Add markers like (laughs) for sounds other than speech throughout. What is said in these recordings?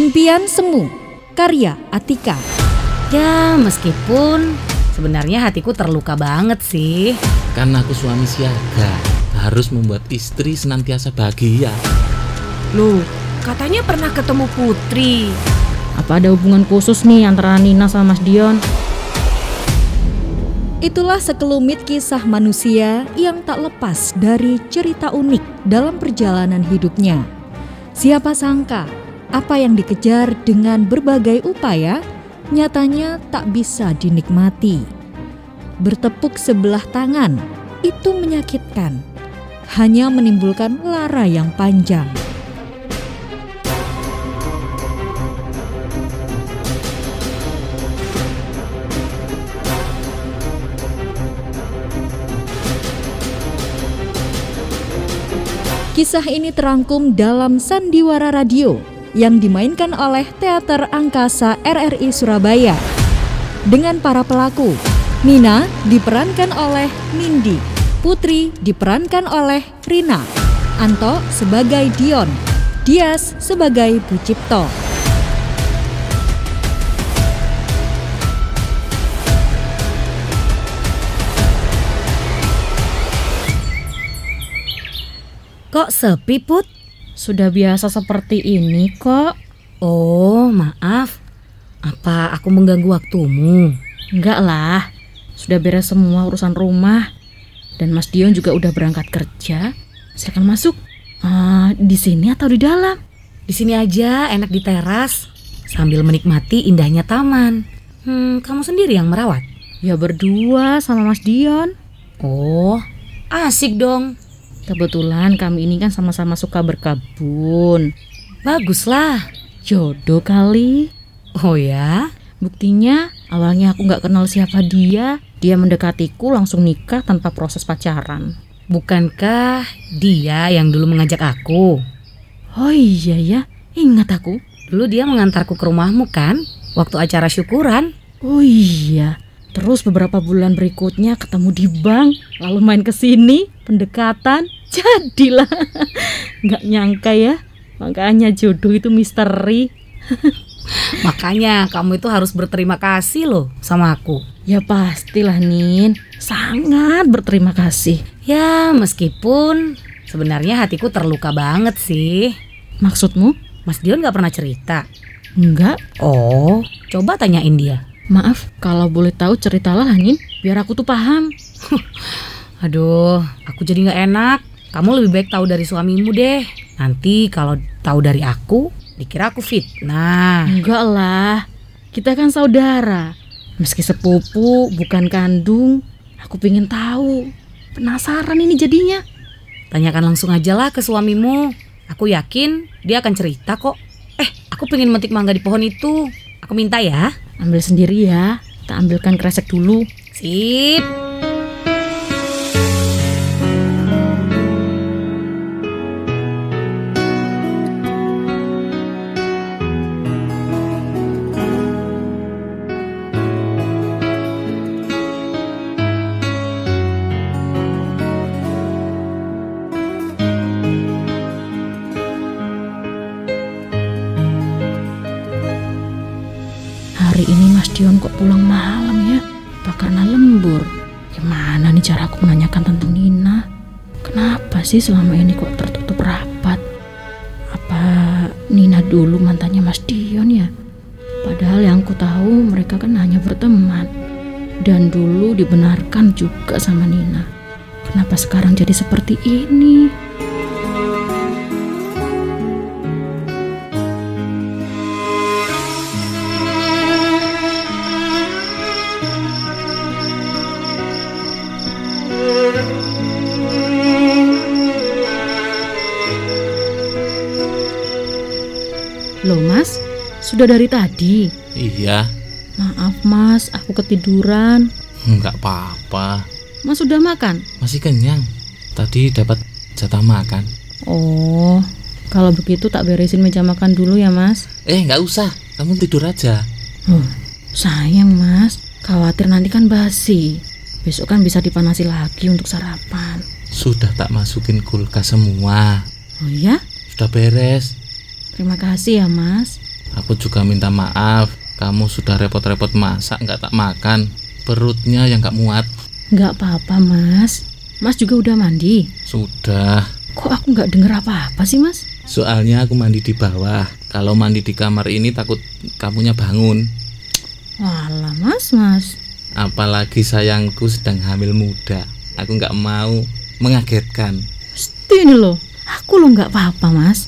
Impian Semu, karya Atika. Ya, meskipun sebenarnya hatiku terluka banget sih. Karena aku suami siaga, harus membuat istri senantiasa bahagia. Loh, katanya pernah ketemu Putri. Apa ada hubungan khusus nih antara Nina sama Mas Dion? Itulah sekelumit kisah manusia yang tak lepas dari cerita unik dalam perjalanan hidupnya. Siapa sangka apa yang dikejar dengan berbagai upaya nyatanya tak bisa dinikmati. Bertepuk sebelah tangan itu menyakitkan, hanya menimbulkan lara yang panjang. Kisah ini terangkum dalam Sandiwara Radio yang dimainkan oleh Teater Angkasa RRI Surabaya. Dengan para pelaku, Nina diperankan oleh Nindi, Putri diperankan oleh Rina, Anto sebagai Dion, Dias sebagai Bu Cipto. Kok sepi, Put? Sudah biasa seperti ini kok. Oh, maaf. Apa aku mengganggu waktumu? Enggak lah. Sudah beres semua urusan rumah. Dan Mas Dion juga udah berangkat kerja. Silakan masuk. Ah, di sini atau di dalam? Di sini aja, enak di teras. Sambil menikmati indahnya taman. Hmm, kamu sendiri yang merawat? Ya berdua sama Mas Dion. Oh, asik dong. Kebetulan kami ini kan sama-sama suka berkebun. Baguslah. Jodoh kali. Oh ya? Buktinya awalnya aku nggak kenal siapa dia. Dia mendekatiku langsung nikah tanpa proses pacaran. Bukankah dia yang dulu mengajak aku? Oh iya ya, ingat aku. Dulu dia mengantarku ke rumahmu kan? Waktu acara syukuran. Oh iya, terus beberapa bulan berikutnya ketemu di bank, lalu main ke sini, pendekatan, (laughs) jadilah. Nggak nyangka ya, makanya jodoh itu misteri. (laughs) Makanya kamu itu harus berterima kasih loh sama aku. Ya pastilah Nin, sangat berterima kasih. Ya meskipun sebenarnya hatiku terluka banget sih. Maksudmu? Mas Dion gak pernah cerita. Enggak. Oh, coba tanyain dia. Maaf, kalau boleh tahu ceritalah Nin, biar aku tuh paham. (laughs) Aduh, aku jadi gak enak. Kamu lebih baik tahu dari suamimu deh. Nanti kalau tahu dari aku, dikira aku fitnah. Enggak lah, kita kan saudara. Meski sepupu, bukan kandung, aku pengen tahu. Penasaran ini jadinya. Tanyakan langsung aja lah ke suamimu. Aku yakin dia akan cerita kok. Eh, aku pengen metik mangga di pohon itu. Aku minta ya. Ambil sendiri ya, tak ambilkan kresek dulu. Sip. Mas Dion kok pulang malam ya? Apa karena lembur? Gimana nih cara aku menanyakan tentang Nina? Kenapa sih selama ini kok tertutup rapat? Apa Nina dulu mantannya Mas Dion ya? Padahal yang ku tahu mereka kan hanya berteman. Dan dulu dibenarkan juga sama Nina. Kenapa sekarang jadi seperti ini? Sudah dari tadi? Iya, Maaf mas, aku ketiduran. nggak apa-apa. Mas sudah makan? Masih kenyang. Tadi dapat jatah makan. Oh, kalau begitu tak beresin meja makan dulu ya mas. Eh, nggak usah. Kamu tidur aja. Oh, sayang mas, khawatir nanti kan basi. Besok kan bisa dipanasi lagi untuk sarapan. Sudah tak masukin kulkas semua. Oh iya? Sudah beres. Terima kasih ya mas. Aku juga minta maaf. Kamu sudah repot-repot masak nggak tak makan. Perutnya yang nggak muat. Nggak apa-apa, Mas. Mas juga udah mandi. Sudah. Kok aku nggak denger apa-apa sih, Mas? Soalnya aku mandi di bawah. Kalau mandi di kamar ini takut kamunya bangun. Walah, Mas, Mas. Apalagi sayangku sedang hamil muda. Aku nggak mau mengagetkan. Pasti ini loh. Aku lo nggak apa-apa, Mas.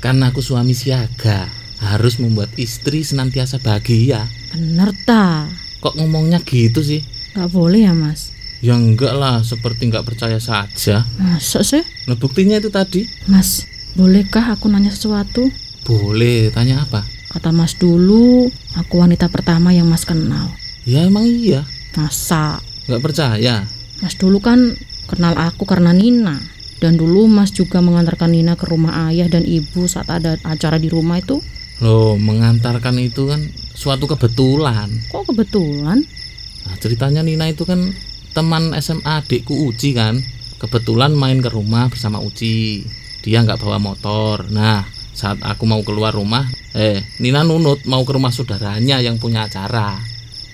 Karena aku suami siaga. Harus membuat istri senantiasa bahagia. Bener ta? Kok ngomongnya gitu sih? Nggak boleh ya, Mas? Ya enggak lah, seperti nggak percaya saja. Masa sih? Nah buktinya itu tadi. Mas, bolehkah aku nanya sesuatu? Boleh, tanya apa? Kata Mas dulu, aku wanita pertama yang Mas kenal. Ya emang iya, Masa? nggak percaya. Mas dulu kan kenal aku karena Nina. Dan dulu Mas juga mengantarkan Nina ke rumah ayah dan ibu saat ada acara di rumah itu. Loh, mengantarkan itu kan suatu kebetulan. Kok kebetulan? Nah, ceritanya Nina itu kan teman SMA adikku Uci kan. Kebetulan main ke rumah bersama Uci. Dia nggak bawa motor. Nah, saat aku mau keluar rumah, eh, Nina nunut mau ke rumah saudaranya yang punya acara.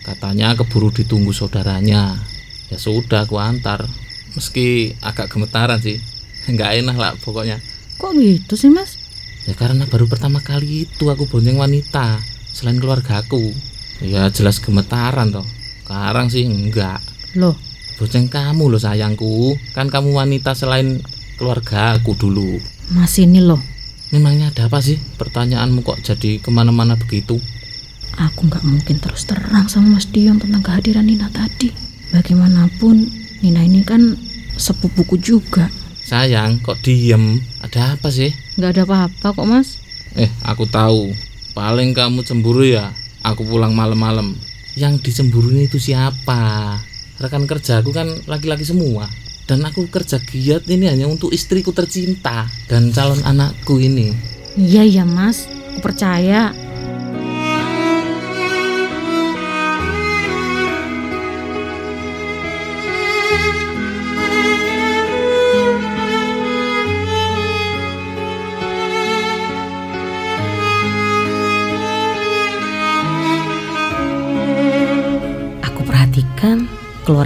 Katanya keburu ditunggu saudaranya. Ya sudah, aku antar. Meski agak gemetaran sih. (laughs) Nggak enak lah pokoknya. Kok gitu sih Mas? Ya karena baru pertama kali itu aku bonceng wanita selain keluargaku. Ya jelas gemetaran toh. Sekarang sih enggak. Loh, Bonceng kamu loh sayangku. Kan kamu wanita selain keluarga aku dulu. Mas ini loh. Memangnya ada apa sih? Pertanyaanmu kok jadi ke mana-mana begitu? Aku nggak mungkin terus terang sama Mas Dion tentang kehadiran Nina tadi. Bagaimanapun, Nina ini kan sepupuku juga. Sayang, kok diem? Ada apa sih? Nggak ada apa-apa kok Mas. Eh, aku tahu. Paling kamu cemburu ya. Aku pulang malam-malam. Yang dicemburuin itu siapa? Rekan kerjaku kan laki-laki semua. Dan aku kerja giat ini hanya untuk istriku tercinta dan calon anakku ini. Iya ya Mas, aku percaya.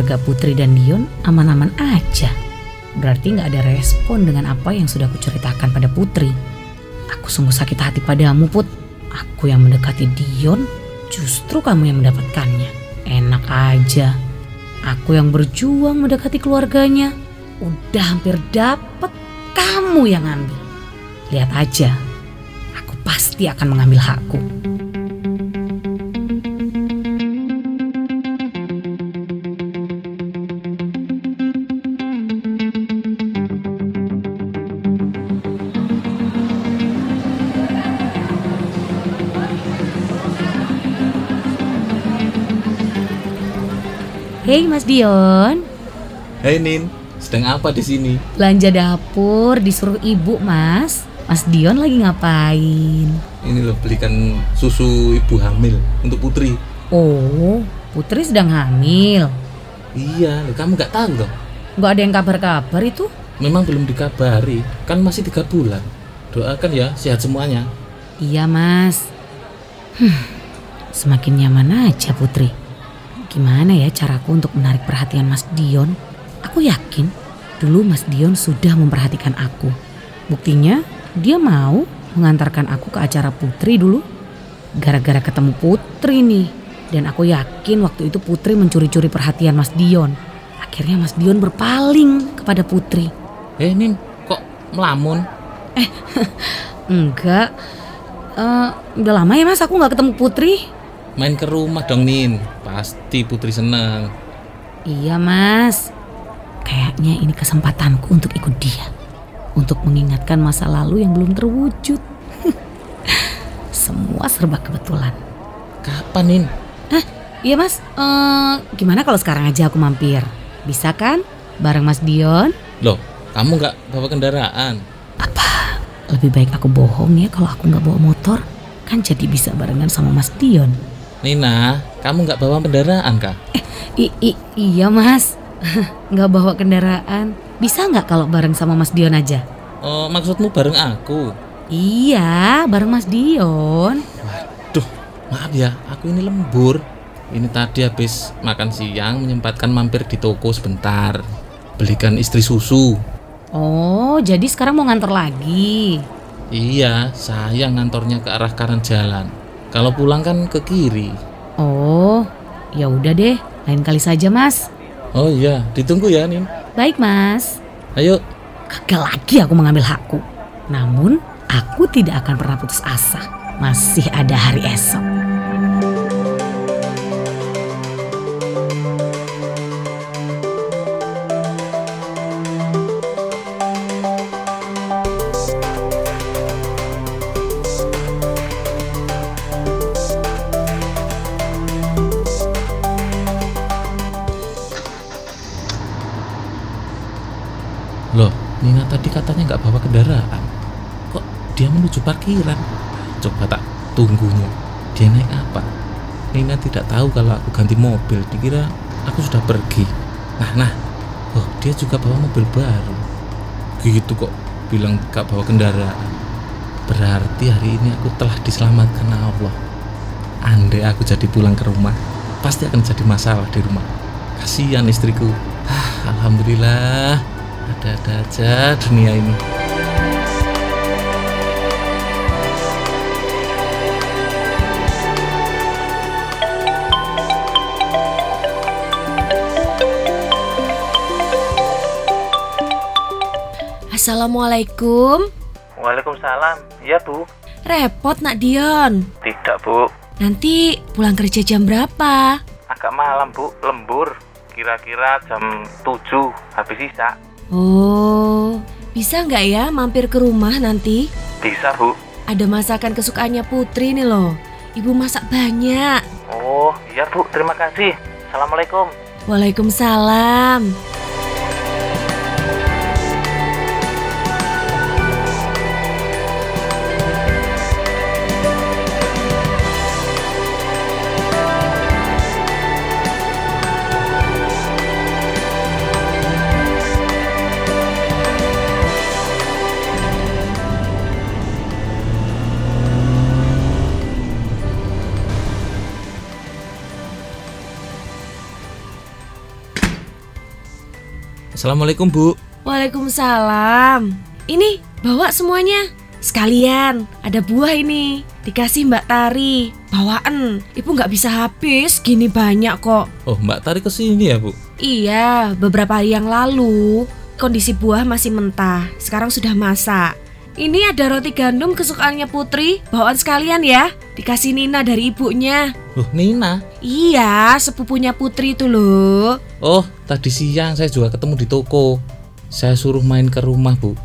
Keluarga Putri dan Dion aman-aman aja. Berarti nggak ada respon dengan apa yang sudah kuceritakan pada Putri. Aku sungguh sakit hati padamu, Put. Aku yang mendekati Dion, justru kamu yang mendapatkannya. Enak aja. Aku yang berjuang mendekati keluarganya, udah hampir dapet, kamu yang ambil. Lihat aja, aku pasti akan mengambil hakku. Hei Mas Dion, Hei Nin, sedang apa di sini? belanja dapur disuruh ibu Mas. Mas Dion lagi ngapain? Ini loh belikan susu ibu hamil untuk Putri. Oh, Putri sedang hamil. Iya, loh, kamu nggak tahu loh. Nggak ada yang kabar-kabar itu? Memang belum dikabari, kan masih tiga bulan. Doakan ya sehat semuanya. Iya Mas. Hmm, semakin nyaman aja Putri. Gimana ya caraku untuk menarik perhatian Mas Dion? Aku yakin dulu Mas Dion sudah memperhatikan aku. Buktinya dia mau mengantarkan aku ke acara Putri dulu. Gara-gara ketemu Putri nih. Dan aku yakin waktu itu Putri mencuri-curi perhatian Mas Dion. Akhirnya Mas Dion berpaling kepada Putri. Eh Nin, kok melamun? (laughs) Enggak. Eh, udah lama ya Mas aku nggak ketemu Putri. Main ke rumah dong Nin, pasti Putri senang. Iya mas, kayaknya ini kesempatanku untuk ikut dia. Untuk mengingatkan masa lalu yang belum terwujud. (laughs) Semua serba kebetulan. Kapan Nin? Hah, iya mas, Eh, gimana kalau sekarang aja aku mampir? Bisa kan? Bareng mas Dion? Loh, kamu nggak bawa kendaraan? Apa? Lebih baik aku bohong ya kalau aku nggak bawa motor. Kan jadi bisa barengan sama mas Dion. Nina, kamu nggak bawa kendaraan kah? I- i- iya mas, (laughs) nggak bawa kendaraan. Bisa nggak kalau bareng sama mas Dion aja? Oh, maksudmu bareng aku? Iya, bareng Mas Dion. Maaf ya, aku ini lembur. Ini tadi habis makan siang menyempatkan mampir di toko sebentar. Belikan istri susu. Oh, jadi sekarang mau nganter lagi. Iya, saya ngantornya ke arah kanan jalan. Kalau pulang kan ke kiri. Oh, ya udah deh, lain kali saja, Mas. Oh iya, ditunggu ya, Nin. Baik, Mas. Ayo, Gagal lagi aku mengambil hakku. Namun, aku tidak akan pernah putus asa. Masih ada hari esok. Parkiran? Coba tak tunggunya. Dia naik apa? Nina tidak tahu kalau aku ganti mobil. Dikira aku sudah pergi. Nah, nah. Oh, dia juga bawa mobil baru. Gitu kok bilang gak bawa kendaraan. Berarti hari ini aku telah diselamatkan Allah. Andai aku jadi pulang ke rumah, pasti akan jadi masalah di rumah. Kasihan istriku. Ah, Alhamdulillah, ada-ada aja dunia ini. Assalamualaikum. Waalaikumsalam. Iya, Bu. Repot nak Dion. Tidak, Bu. Nanti pulang kerja jam berapa? Agak malam, Bu. Lembur. Kira-kira jam 7 habis sisa. Oh, bisa nggak ya mampir ke rumah nanti? Bisa, Bu. Ada masakan kesukaannya Putri nih loh. Ibu masak banyak. Oh, iya, Bu. Terima kasih. Assalamualaikum. Waalaikumsalam. Assalamualaikum Bu. Waalaikumsalam. Ini bawa semuanya. Sekalian, ada buah ini. Dikasih Mbak Tari. Bawaan. Ibu nggak bisa habis, gini banyak kok. Oh Mbak Tari ke sini ya Bu? Iya, beberapa hari yang lalu kondisi buah masih mentah. Sekarang sudah masak. Ini ada roti gandum kesukaannya Putri. Bawaan sekalian ya. Dikasih Nina dari ibunya. Loh Nina? Iya, sepupunya Putri itu loh. Oh tadi siang saya juga ketemu di toko. Saya suruh main ke rumah Bu.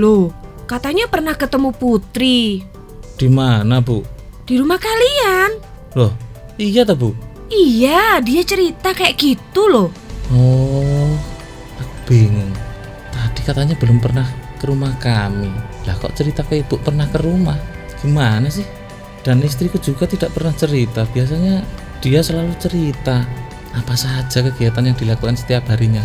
Loh, katanya pernah ketemu Putri. Di mana Bu? Di rumah kalian. Loh iya tak Bu? Iya, dia cerita kayak gitu loh. Oh aku bingung. Tadi katanya belum pernah ke rumah kami. Lah kok cerita ke ibu pernah ke rumah? Gimana sih? Dan istriku juga tidak pernah cerita. Biasanya dia selalu cerita apa saja kegiatan yang dilakukan setiap harinya.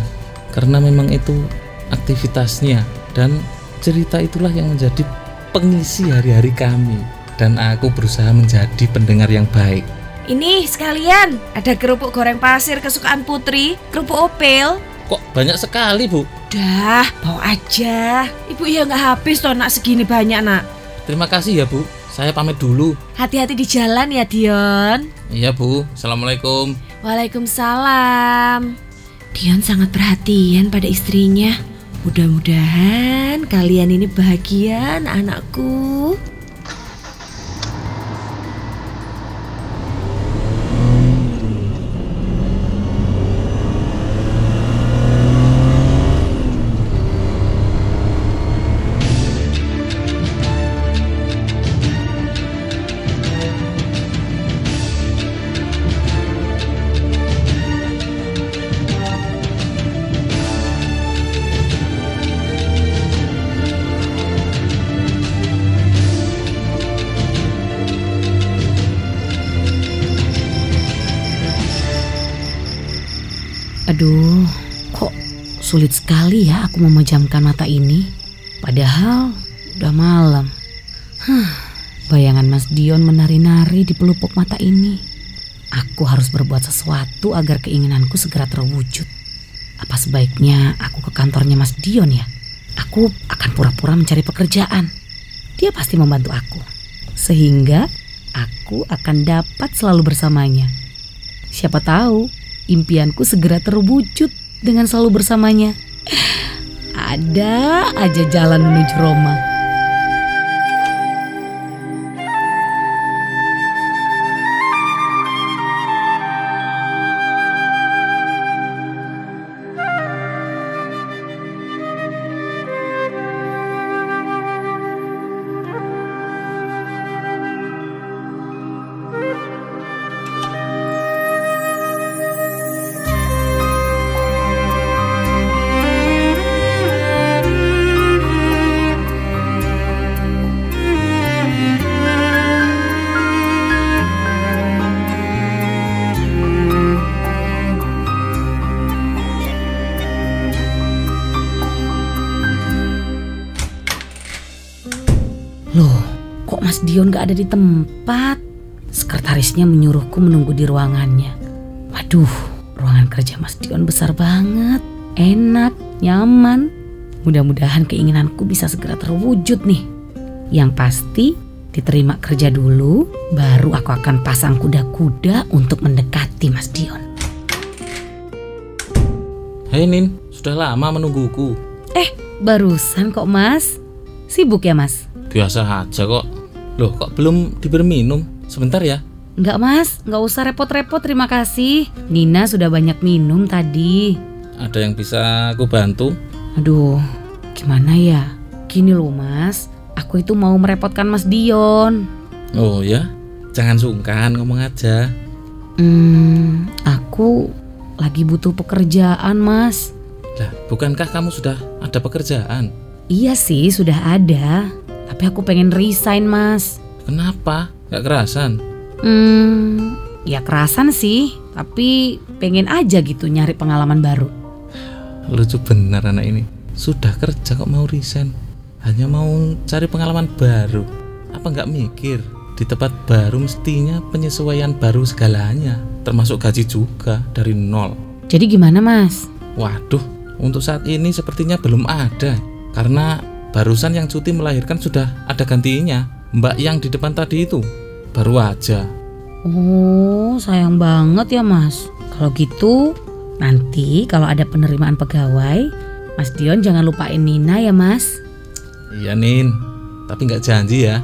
Karena memang itu aktivitasnya dan cerita itulah yang menjadi pengisi hari-hari kami. Dan aku berusaha menjadi pendengar yang baik. Ini sekalian, ada kerupuk goreng pasir kesukaan Putri, kerupuk opel. Kok banyak sekali bu? Dah, bawa aja. Ibu ya nggak habis toh nak segini banyak nak. Terima kasih ya bu. Saya pamit dulu. Hati-hati di jalan ya Dion. Iya bu. Assalamualaikum. Waalaikumsalam. Dion sangat perhatian pada istrinya. Mudah-mudahan kalian ini bahagia anakku. Aduh, kok sulit sekali ya aku memejamkan mata ini. Padahal udah malam. Huh, Bayangan Mas Dion menari-nari di pelupuk mata ini. Aku harus berbuat sesuatu agar keinginanku segera terwujud. Apa sebaiknya aku ke kantornya Mas Dion ya? Aku akan pura-pura mencari pekerjaan. Dia pasti membantu aku. Sehingga aku akan dapat selalu bersamanya. Siapa tahu impianku segera terwujud dengan selalu bersamanya. Ada aja jalan menuju Roma. Kok Mas Dion gak ada di tempat? Sekretarisnya menyuruhku menunggu di ruangannya. Waduh, ruangan kerja Mas Dion besar banget. Enak, nyaman. Mudah-mudahan keinginanku bisa segera terwujud nih. Yang pasti, diterima kerja dulu, baru aku akan pasang kuda-kuda untuk mendekati Mas Dion. Hei Nin, sudah lama menungguku. Eh, barusan kok Mas? Sibuk ya Mas? Biasa aja kok. Loh, kok belum diberi minum? Sebentar ya. Enggak mas, enggak usah repot-repot terima kasih. Nina sudah banyak minum tadi. Ada yang bisa aku bantu? Aduh, gimana ya? Gini loh mas, aku itu mau merepotkan mas Dion. Oh ya, jangan sungkan ngomong aja. Hmm, aku lagi butuh pekerjaan mas. Lah, bukankah kamu sudah ada pekerjaan? Iya sih, sudah ada. Tapi aku pengen resign mas. Kenapa? Gak kerasan? Hmm, ya kerasan sih. Tapi pengen aja gitu nyari pengalaman baru. Lucu benar anak ini. Sudah kerja kok mau resign? Hanya mau cari pengalaman baru. Apa nggak mikir? Di tempat baru mestinya penyesuaian baru segalanya. Termasuk gaji juga dari nol. Jadi gimana mas? Waduh, untuk saat ini sepertinya belum ada. Karena barusan yang cuti melahirkan sudah ada gantinya. Mbak yang di depan tadi itu baru aja. Oh, sayang banget ya mas. Kalau gitu, nanti kalau ada penerimaan pegawai, Mas Dion jangan lupain Nina ya mas. Iya Nin, tapi nggak janji ya.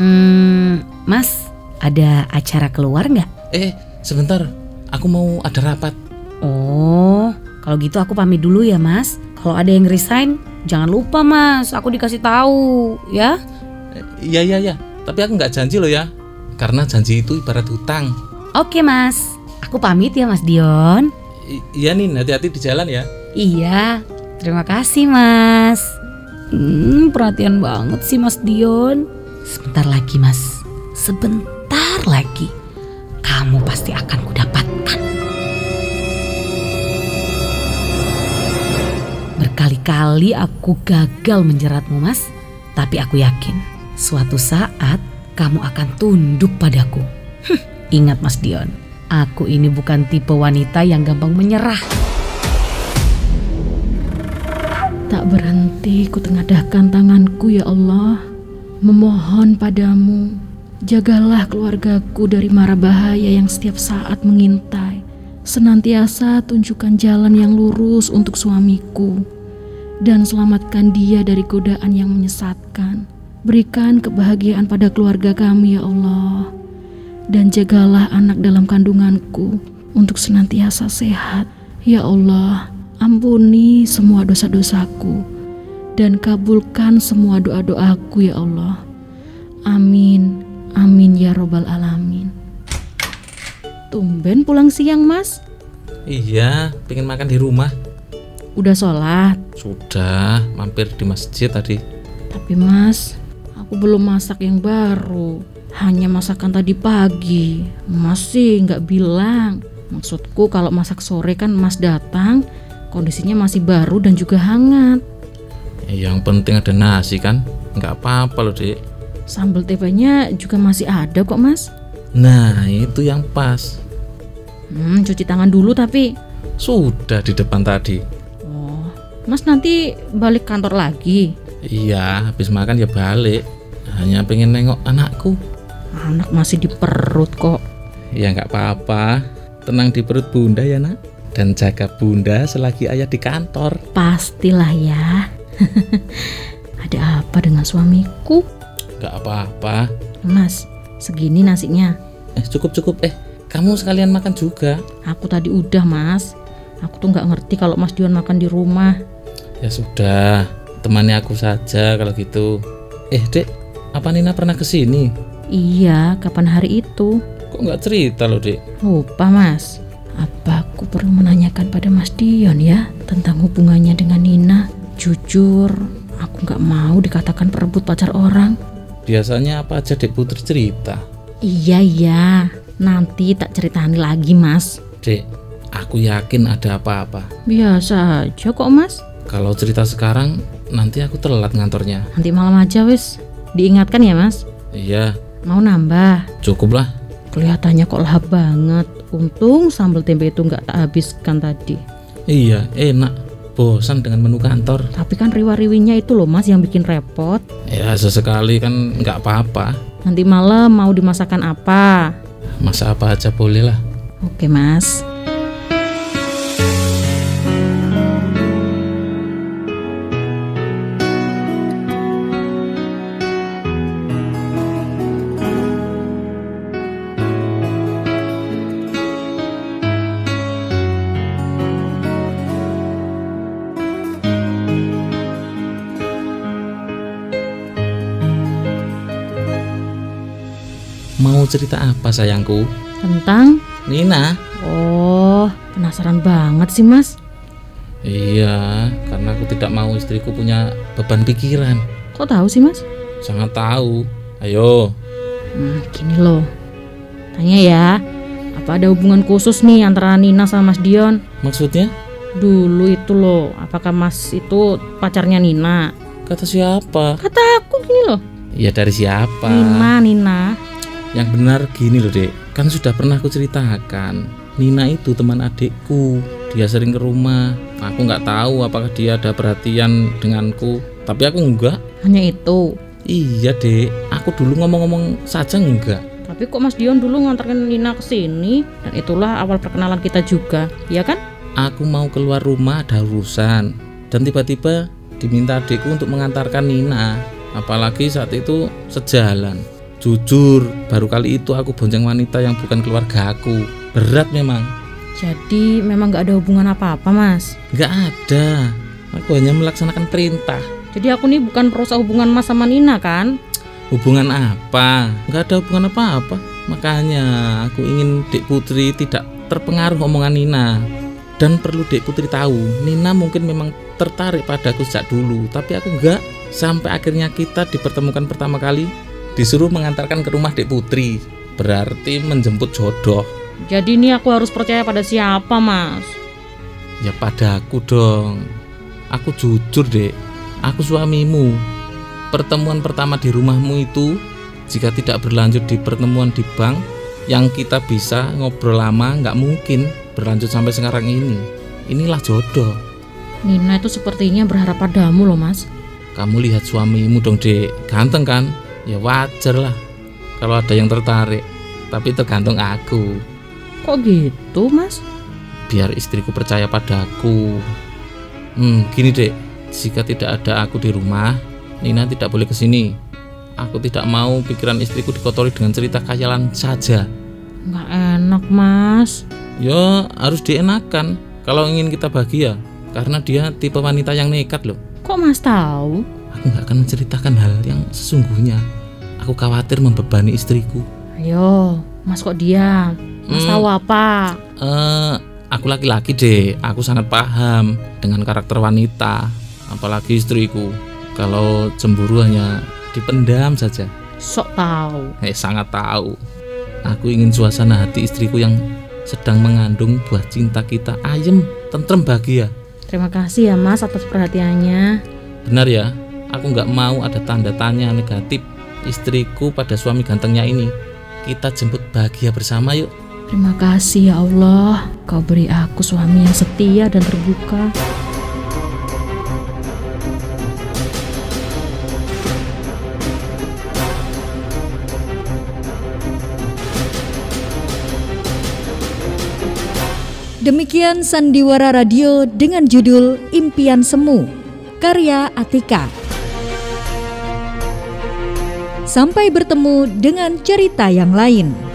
Hmm, mas, ada acara keluar nggak? Eh, sebentar, aku mau ada rapat. Oh, kalau gitu aku pamit dulu ya mas. Kalau ada yang resign, jangan lupa mas, aku dikasih tahu ya. Iya iya iya, tapi aku nggak janji loh ya. Karena janji itu ibarat hutang. Oke mas, aku pamit ya mas Dion. I- iya Nin, hati-hati di jalan ya. Iya, terima kasih mas. Hmm, perhatian banget sih mas Dion. Sebentar lagi mas, sebentar lagi. Kamu pasti akan kudapatkan. Berkali-kali aku gagal menjeratmu mas, tapi aku yakin suatu saat kamu akan tunduk padaku. Ingat mas Dion, aku ini bukan tipe wanita yang gampang menyerah. Tak berhenti kutengadahkan tanganku ya Allah. Memohon padamu Jagalah keluargaku dari mara bahaya yang setiap saat mengintai. Senantiasa tunjukkan jalan yang lurus untuk suamiku Dan selamatkan dia dari godaan yang menyesatkan Berikan kebahagiaan pada keluarga kami ya Allah Dan jagalah anak dalam kandunganku Untuk senantiasa sehat Ya Allah Ampuni semua dosa-dosaku dan kabulkan semua doa-doaku ya Allah. Amin. Amin ya robbal alamin. Tumben pulang siang mas? Iya, pengen makan di rumah. Udah sholat? Sudah, mampir di masjid tadi. Tapi mas, aku belum masak yang baru. Hanya masakan tadi pagi. Masih nggak bilang. Maksudku kalau masak sore kan mas datang, kondisinya masih baru dan juga hangat. Ya, Yang penting ada nasi kan? Nggak apa-apa loh dek. Sambal tempenya juga masih ada kok mas. Nah, itu yang pas. Hmm, cuci tangan dulu tapi. Sudah di depan tadi. Mas nanti balik kantor lagi. Iya, habis makan ya balik. Hanya pengen nengok anakku. Anak masih di perut kok. Ya nggak apa-apa. Tenang di perut bunda ya nak. Dan jaga bunda selagi ayah di kantor. Pastilah ya. (laughs) Ada apa dengan suamiku? Nggak apa-apa. Mas, segini nasinya. Eh cukup cukup. Eh kamu sekalian makan juga. Aku tadi udah mas. Aku tuh nggak ngerti kalau Mas Dion makan di rumah. Ya sudah, temani aku saja kalau gitu. Eh dek, apa Nina pernah ke sini? Iya, kapan hari itu? Kok nggak cerita loh dek? Lupa mas. Apa aku perlu menanyakan pada Mas Dion ya tentang hubungannya dengan Nina? Jujur, aku nggak mau dikatakan perebut pacar orang. Biasanya apa aja dek putri cerita? Iya iya, nanti tak ceritani lagi mas. Dek, aku yakin ada apa-apa. Biasa aja kok mas. Kalau cerita sekarang, nanti aku telat ngantornya. Nanti malam aja wis. Diingatkan ya mas. Iya, Mau nambah? cukup lah. Kelihatannya kok lahap banget. Untung sambal tempe itu nggak tak habiskan tadi. Iya, enak. Bosan dengan menu kantor. Tapi kan riwa-riwinya itu loh mas yang bikin repot. Ya sesekali kan nggak apa-apa. Nanti malam mau dimasakan apa? Masa apa aja boleh lah. Oke mas. Cerita apa sayangku? Tentang? Nina? Oh, penasaran banget sih mas. Iya, karena aku tidak mau istriku punya beban pikiran. Kok tahu sih mas? Sangat tahu. Ayo, Hmm, gini loh. Tanya ya, apa ada hubungan khusus nih antara Nina sama Mas Dion? maksudnya? Dulu itu loh, apakah Mas itu pacarnya Nina? Kata siapa? Kata aku gini loh. Ya dari siapa? Nina, Nina. Yang benar gini loh dek, kan sudah pernah aku ceritakan. Nina itu teman adikku, dia sering ke rumah. Aku nggak tahu apakah dia ada perhatian denganku, tapi aku enggak. Hanya itu. Iya dek, aku dulu ngomong-ngomong saja enggak. Tapi kok Mas Dion dulu nganterin Nina ke sini dan itulah awal perkenalan kita juga, ya kan? Aku mau keluar rumah ada urusan dan tiba-tiba diminta adikku untuk mengantarkan Nina. Apalagi saat itu sejalan. Jujur, baru kali itu aku bonceng wanita yang bukan keluarga aku. Berat memang. Jadi memang nggak ada hubungan apa-apa, Mas. Nggak ada. Aku hanya melaksanakan perintah. Jadi aku nih bukan perusak hubungan Mas sama Nina kan? Hubungan apa? Nggak ada hubungan apa-apa. Makanya aku ingin Dek Putri tidak terpengaruh omongan Nina. Dan perlu Dek Putri tahu, Nina mungkin memang tertarik padaku sejak dulu, tapi aku enggak. Sampai akhirnya kita dipertemukan pertama kali, disuruh mengantarkan ke rumah Dek Putri. Berarti menjemput jodoh. Jadi ini aku harus percaya pada siapa, Mas? Ya padaku dong. Aku jujur, Dek. Aku suamimu. Pertemuan pertama di rumahmu itu jika tidak berlanjut di pertemuan di bank yang kita bisa ngobrol lama nggak mungkin berlanjut sampai sekarang ini. Inilah jodoh. Nina itu sepertinya berharap padamu loh, Mas. Kamu lihat suamimu dong, Dek. Ganteng kan? Ya wajar lah kalau ada yang tertarik. Tapi tergantung aku. Kok gitu, Mas? biar istriku percaya padaku. Hmm, gini dek, jika tidak ada aku di rumah, Nina tidak boleh ke sini. Aku tidak mau pikiran istriku dikotori dengan cerita khayalan saja. Nggak enak, Mas. Ya, harus dienakan kalau ingin kita bahagia. Karena dia tipe wanita yang nekat loh. Kok Mas tahu? Aku nggak akan menceritakan hal yang sesungguhnya. Aku khawatir membebani istriku. Ayo, Mas kok diam? Mas Hmm. tahu apa? Eh, aku laki-laki deh. Aku sangat paham dengan karakter wanita, apalagi istriku. Kalau cemburu hanya dipendam saja. Sok tahu. Eh, sangat tahu. Aku ingin suasana hati istriku yang sedang mengandung buah cinta kita ayem, tentrem, bahagia. Terima kasih ya, Mas atas perhatiannya. Benar ya, aku nggak mau ada tanda tanya negatif istriku pada suami gantengnya ini. Kita jemput bahagia bersama yuk. Terima kasih ya Allah, kau beri aku suami yang setia dan terbuka. Demikian Sandiwara Radio dengan judul Impian Semu, karya Atika. Sampai bertemu dengan cerita yang lain.